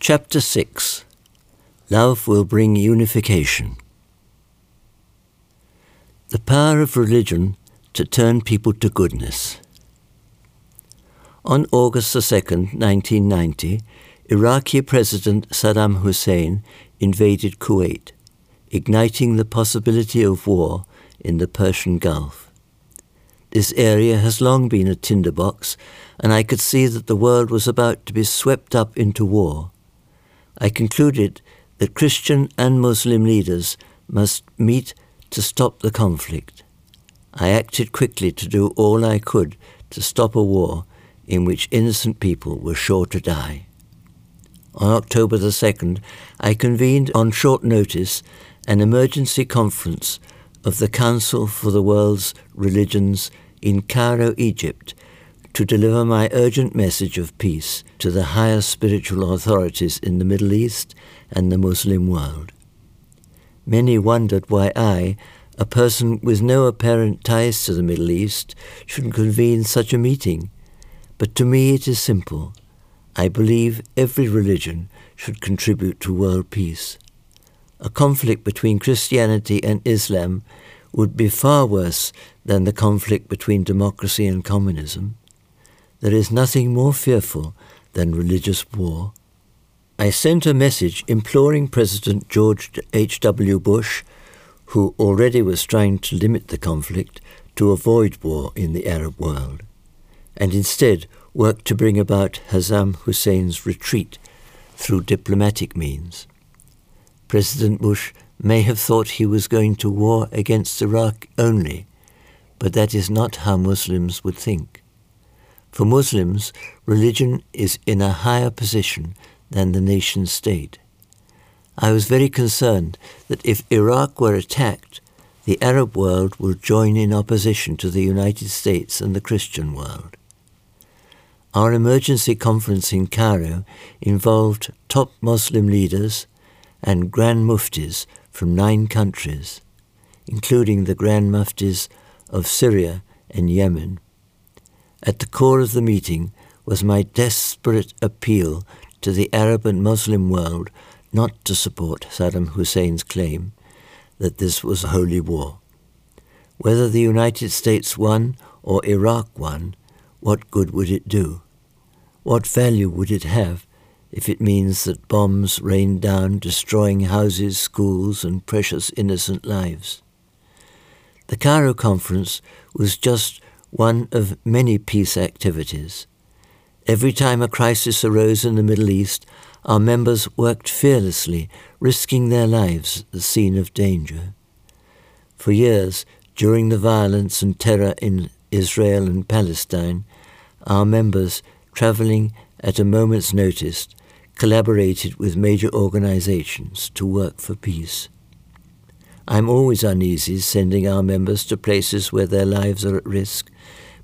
Chapter 6 Love Will Bring Unification. The power of religion to turn people to goodness. On August 2, 1990, Iraqi President Saddam Hussein invaded Kuwait, igniting the possibility of war in the Persian Gulf. This area has long been a tinderbox, and I could see that the world was about to be swept up into war. I concluded that Christian and Muslim leaders must meet to stop the conflict. I acted quickly to do all I could to stop a war in which innocent people were sure to die. On October the 2nd, I convened on short notice an emergency conference of the Council for the World's Religions in Cairo, Egypt, to deliver my urgent message of peace to the higher spiritual authorities in the Middle East and the Muslim world. Many wondered why I, a person with no apparent ties to the Middle East, should convene such a meeting. But to me it is simple. I believe every religion should contribute to world peace. A conflict between Christianity and Islam would be far worse than the conflict between democracy and communism. There is nothing more fearful than religious war. I sent a message imploring President George H.W. Bush, who already was trying to limit the conflict, to avoid war in the Arab world, and instead work to bring about Saddam Hussein's retreat through diplomatic means. President Bush may have thought he was going to war against Iraq only, but that is not how Muslims would think. For Muslims, religion is in a higher position than the nation state. I was very concerned that if Iraq were attacked, the Arab world would join in opposition to the United States and the Christian world. Our emergency conference in Cairo involved top Muslim leaders and Grand Muftis from nine countries, including the Grand Muftis of Syria and Yemen. At the core of the meeting was my desperate appeal to the Arab and Muslim world not to support Saddam Hussein's claim that this was a holy war. Whether the United States won or Iraq won, what good would it do? What value would it have if it means that bombs rain down, destroying houses, schools, and precious innocent lives? The Cairo conference was just one of many peace activities. Every time a crisis arose in the Middle East, our members worked fearlessly, risking their lives at the scene of danger. For years, during the violence and terror in Israel and Palestine, our members, traveling at a moment's notice, collaborated with major organizations to work for peace. I'm always uneasy sending our members to places where their lives are at risk,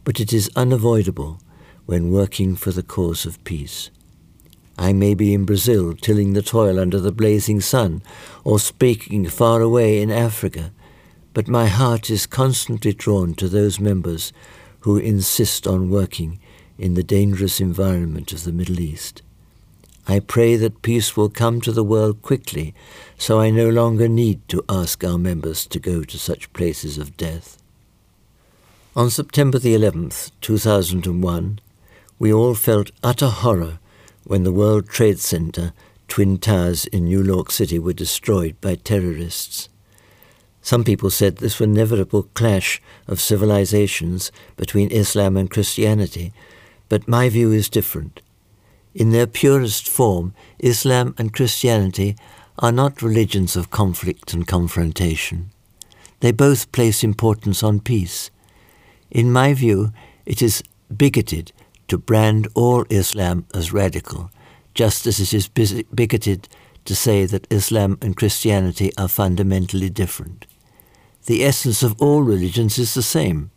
but it is unavoidable when working for the cause of peace. I may be in Brazil tilling the toil under the blazing sun, or speaking far away in Africa, but my heart is constantly drawn to those members who insist on working in the dangerous environment of the Middle East. I pray that peace will come to the world quickly, so I no longer need to ask our members to go to such places of death. On September the 11th, 2001, we all felt utter horror when the World Trade Center Twin Towers in New York City were destroyed by terrorists. Some people said this was inevitable clash of civilizations between Islam and Christianity, but my view is different. In their purest form, Islam and Christianity are not religions of conflict and confrontation. They both place importance on peace. In my view, it is bigoted to brand all Islam as radical, just as it is bigoted to say that Islam and Christianity are fundamentally different. The essence of all religions is the same.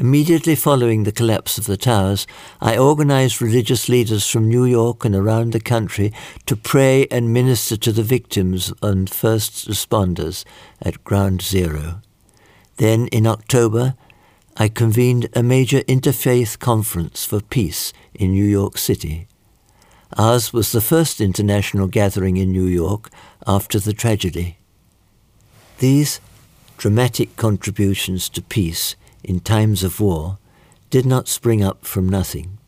Immediately following the collapse of the towers, I organized religious leaders from New York and around the country to pray and minister to the victims and first responders at Ground Zero. Then, in October, I convened a major interfaith conference for peace in New York City. Ours was the first international gathering in New York after the tragedy. These dramatic contributions to peace in times of war did not spring up from nothing.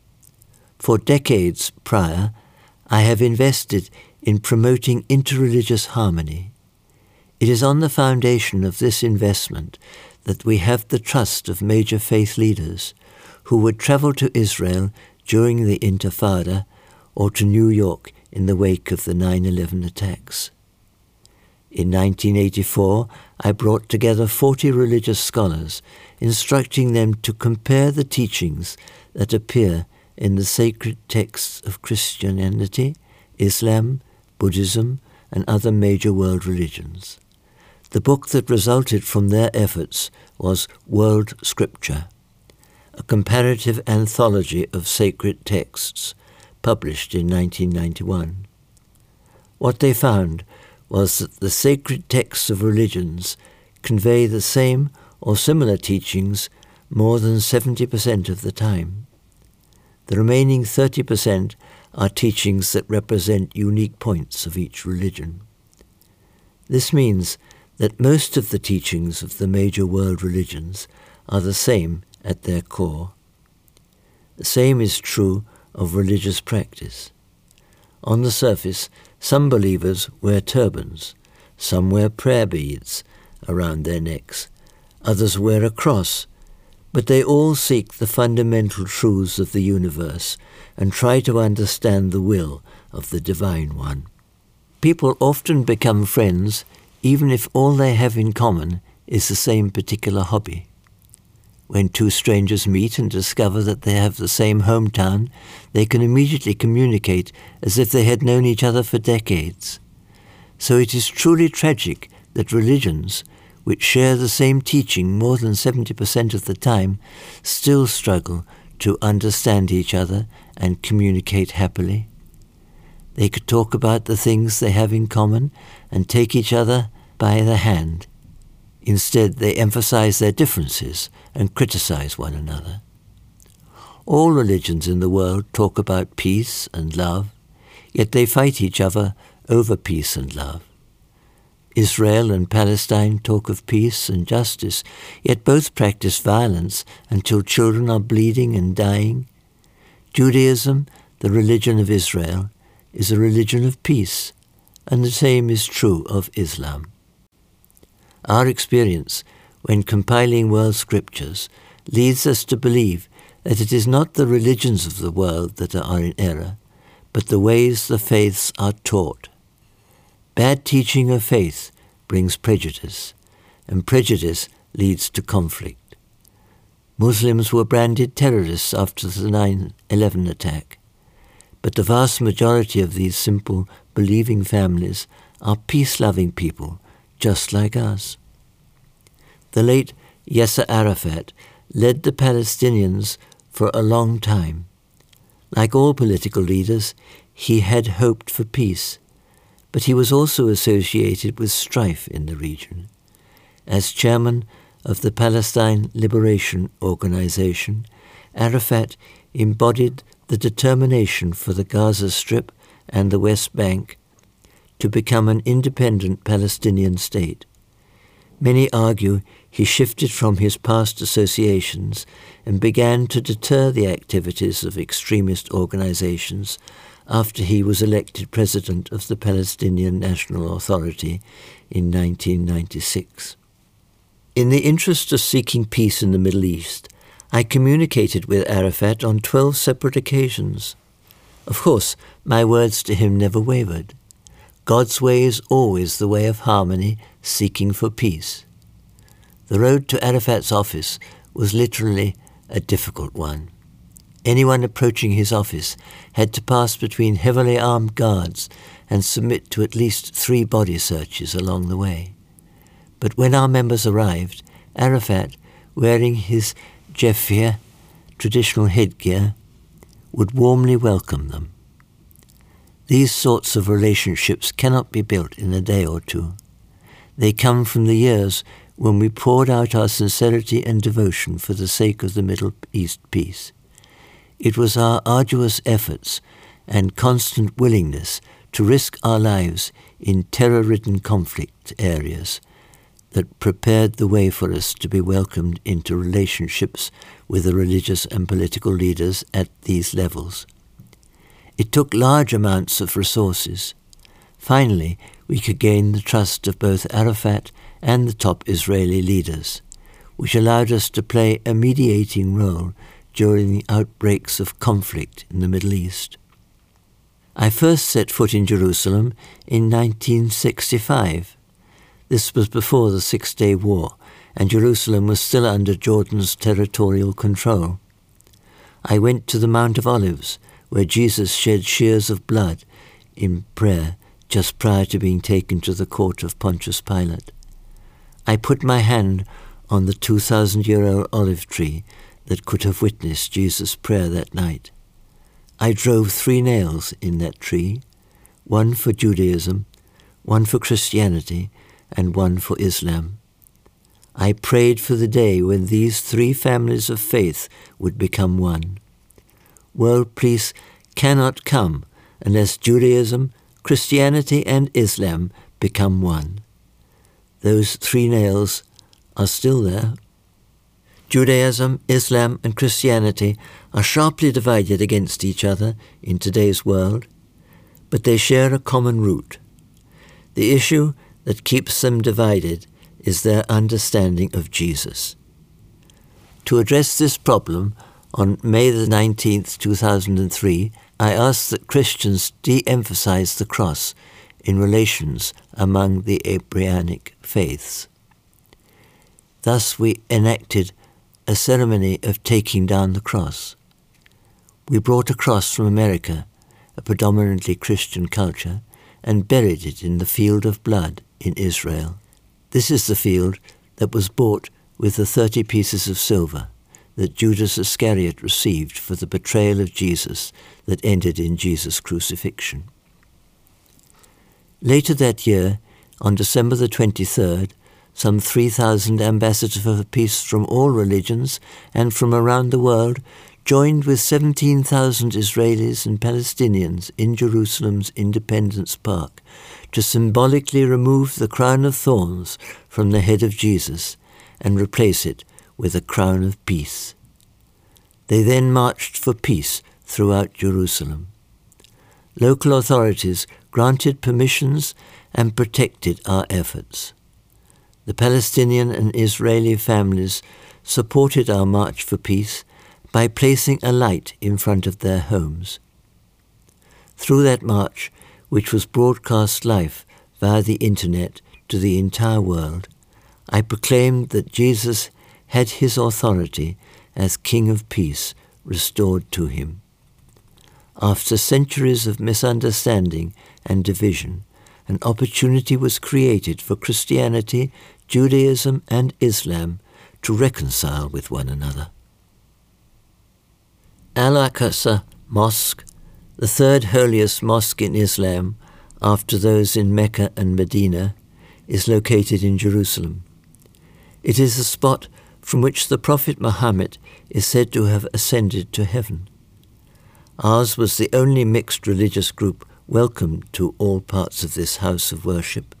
For decades prior, I have invested in promoting interreligious harmony. It is on the foundation of this investment that we have the trust of major faith leaders who would travel to Israel during the Intifada or to New York in the wake of the 9 11 attacks. In 1984, I brought together 40 religious scholars, instructing them to compare the teachings that appear in the sacred texts of Christianity, Islam, Buddhism, and other major world religions. The book that resulted from their efforts was World Scripture, a comparative anthology of sacred texts published in 1991. What they found was that the sacred texts of religions convey the same or similar teachings more than 70% of the time. The remaining 30% are teachings that represent unique points of each religion. This means that most of the teachings of the major world religions are the same at their core. The same is true of religious practice. On the surface, some believers wear turbans, some wear prayer beads around their necks, others wear a cross, but they all seek the fundamental truths of the universe and try to understand the will of the Divine One. People often become friends even if all they have in common is the same particular hobby. When two strangers meet and discover that they have the same hometown, they can immediately communicate as if they had known each other for decades. So it is truly tragic that religions, which share the same teaching more than 70% of the time, still struggle to understand each other and communicate happily. They could talk about the things they have in common and take each other by the hand. Instead, they emphasize their differences and criticize one another. All religions in the world talk about peace and love, yet they fight each other over peace and love. Israel and Palestine talk of peace and justice, yet both practice violence until children are bleeding and dying. Judaism, the religion of Israel, is a religion of peace, and the same is true of Islam. Our experience when compiling world scriptures leads us to believe that it is not the religions of the world that are in error, but the ways the faiths are taught. Bad teaching of faith brings prejudice, and prejudice leads to conflict. Muslims were branded terrorists after the 9 11 attack, but the vast majority of these simple, believing families are peace loving people just like us. The late Yasser Arafat led the Palestinians for a long time. Like all political leaders, he had hoped for peace, but he was also associated with strife in the region. As chairman of the Palestine Liberation Organization, Arafat embodied the determination for the Gaza Strip and the West Bank to become an independent Palestinian state. Many argue he shifted from his past associations and began to deter the activities of extremist organizations after he was elected president of the Palestinian National Authority in 1996. In the interest of seeking peace in the Middle East, I communicated with Arafat on 12 separate occasions. Of course, my words to him never wavered. God's way is always the way of harmony, seeking for peace. The road to Arafat's office was literally a difficult one. Anyone approaching his office had to pass between heavily armed guards and submit to at least three body searches along the way. But when our members arrived, Arafat, wearing his jeffia, traditional headgear, would warmly welcome them. These sorts of relationships cannot be built in a day or two. They come from the years when we poured out our sincerity and devotion for the sake of the Middle East peace. It was our arduous efforts and constant willingness to risk our lives in terror ridden conflict areas that prepared the way for us to be welcomed into relationships with the religious and political leaders at these levels. It took large amounts of resources. Finally, we could gain the trust of both Arafat and the top Israeli leaders, which allowed us to play a mediating role during the outbreaks of conflict in the Middle East. I first set foot in Jerusalem in 1965. This was before the Six Day War, and Jerusalem was still under Jordan's territorial control. I went to the Mount of Olives, where Jesus shed shears of blood in prayer just prior to being taken to the court of Pontius Pilate. I put my hand on the 2,000 year old olive tree that could have witnessed Jesus' prayer that night. I drove three nails in that tree one for Judaism, one for Christianity, and one for Islam. I prayed for the day when these three families of faith would become one. World peace cannot come unless Judaism, Christianity, and Islam become one. Those three nails are still there. Judaism, Islam, and Christianity are sharply divided against each other in today's world, but they share a common root. The issue that keeps them divided is their understanding of Jesus. To address this problem, on May the 19th, 2003, I asked that Christians de emphasize the cross in relations among the Abrahamic faiths. Thus, we enacted a ceremony of taking down the cross. We brought a cross from America, a predominantly Christian culture, and buried it in the field of blood in Israel. This is the field that was bought with the thirty pieces of silver that Judas Iscariot received for the betrayal of Jesus that ended in Jesus' crucifixion. Later that year, on December the 23rd, some 3,000 ambassadors for peace from all religions and from around the world joined with 17,000 Israelis and Palestinians in Jerusalem's Independence Park to symbolically remove the crown of thorns from the head of Jesus and replace it with a crown of peace. They then marched for peace throughout Jerusalem. Local authorities granted permissions and protected our efforts. The Palestinian and Israeli families supported our march for peace by placing a light in front of their homes. Through that march, which was broadcast live via the internet to the entire world, I proclaimed that Jesus had his authority as King of Peace restored to him. After centuries of misunderstanding and division, an opportunity was created for Christianity Judaism and Islam to reconcile with one another. Al Aqsa Mosque, the third holiest mosque in Islam after those in Mecca and Medina, is located in Jerusalem. It is the spot from which the Prophet Muhammad is said to have ascended to heaven. Ours was the only mixed religious group welcomed to all parts of this house of worship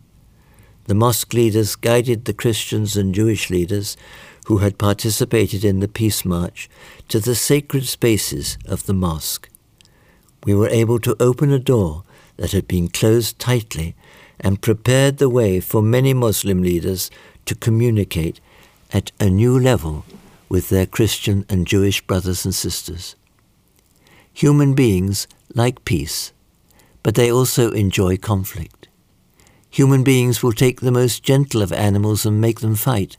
the mosque leaders guided the Christians and Jewish leaders who had participated in the peace march to the sacred spaces of the mosque. We were able to open a door that had been closed tightly and prepared the way for many Muslim leaders to communicate at a new level with their Christian and Jewish brothers and sisters. Human beings like peace, but they also enjoy conflict. Human beings will take the most gentle of animals and make them fight.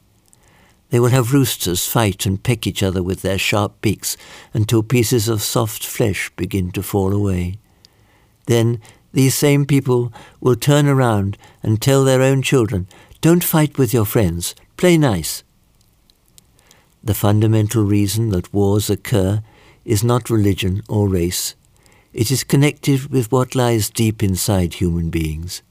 They will have roosters fight and peck each other with their sharp beaks until pieces of soft flesh begin to fall away. Then these same people will turn around and tell their own children, Don't fight with your friends, play nice. The fundamental reason that wars occur is not religion or race. It is connected with what lies deep inside human beings.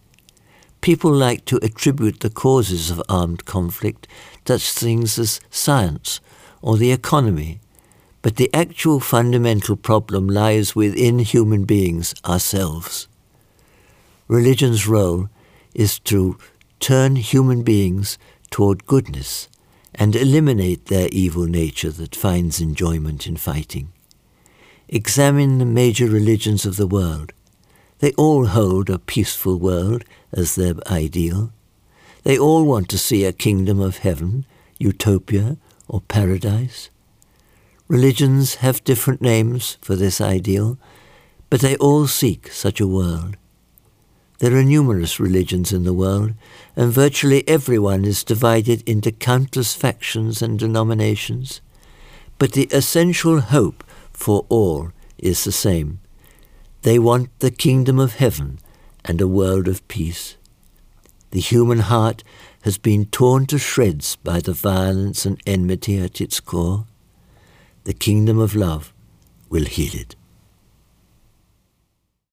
People like to attribute the causes of armed conflict to such things as science or the economy, But the actual fundamental problem lies within human beings ourselves. Religion's role is to turn human beings toward goodness and eliminate their evil nature that finds enjoyment in fighting. Examine the major religions of the world. They all hold a peaceful world as their ideal. They all want to see a kingdom of heaven, utopia, or paradise. Religions have different names for this ideal, but they all seek such a world. There are numerous religions in the world, and virtually everyone is divided into countless factions and denominations. But the essential hope for all is the same. They want the kingdom of heaven and a world of peace. The human heart has been torn to shreds by the violence and enmity at its core. The kingdom of love will heal it.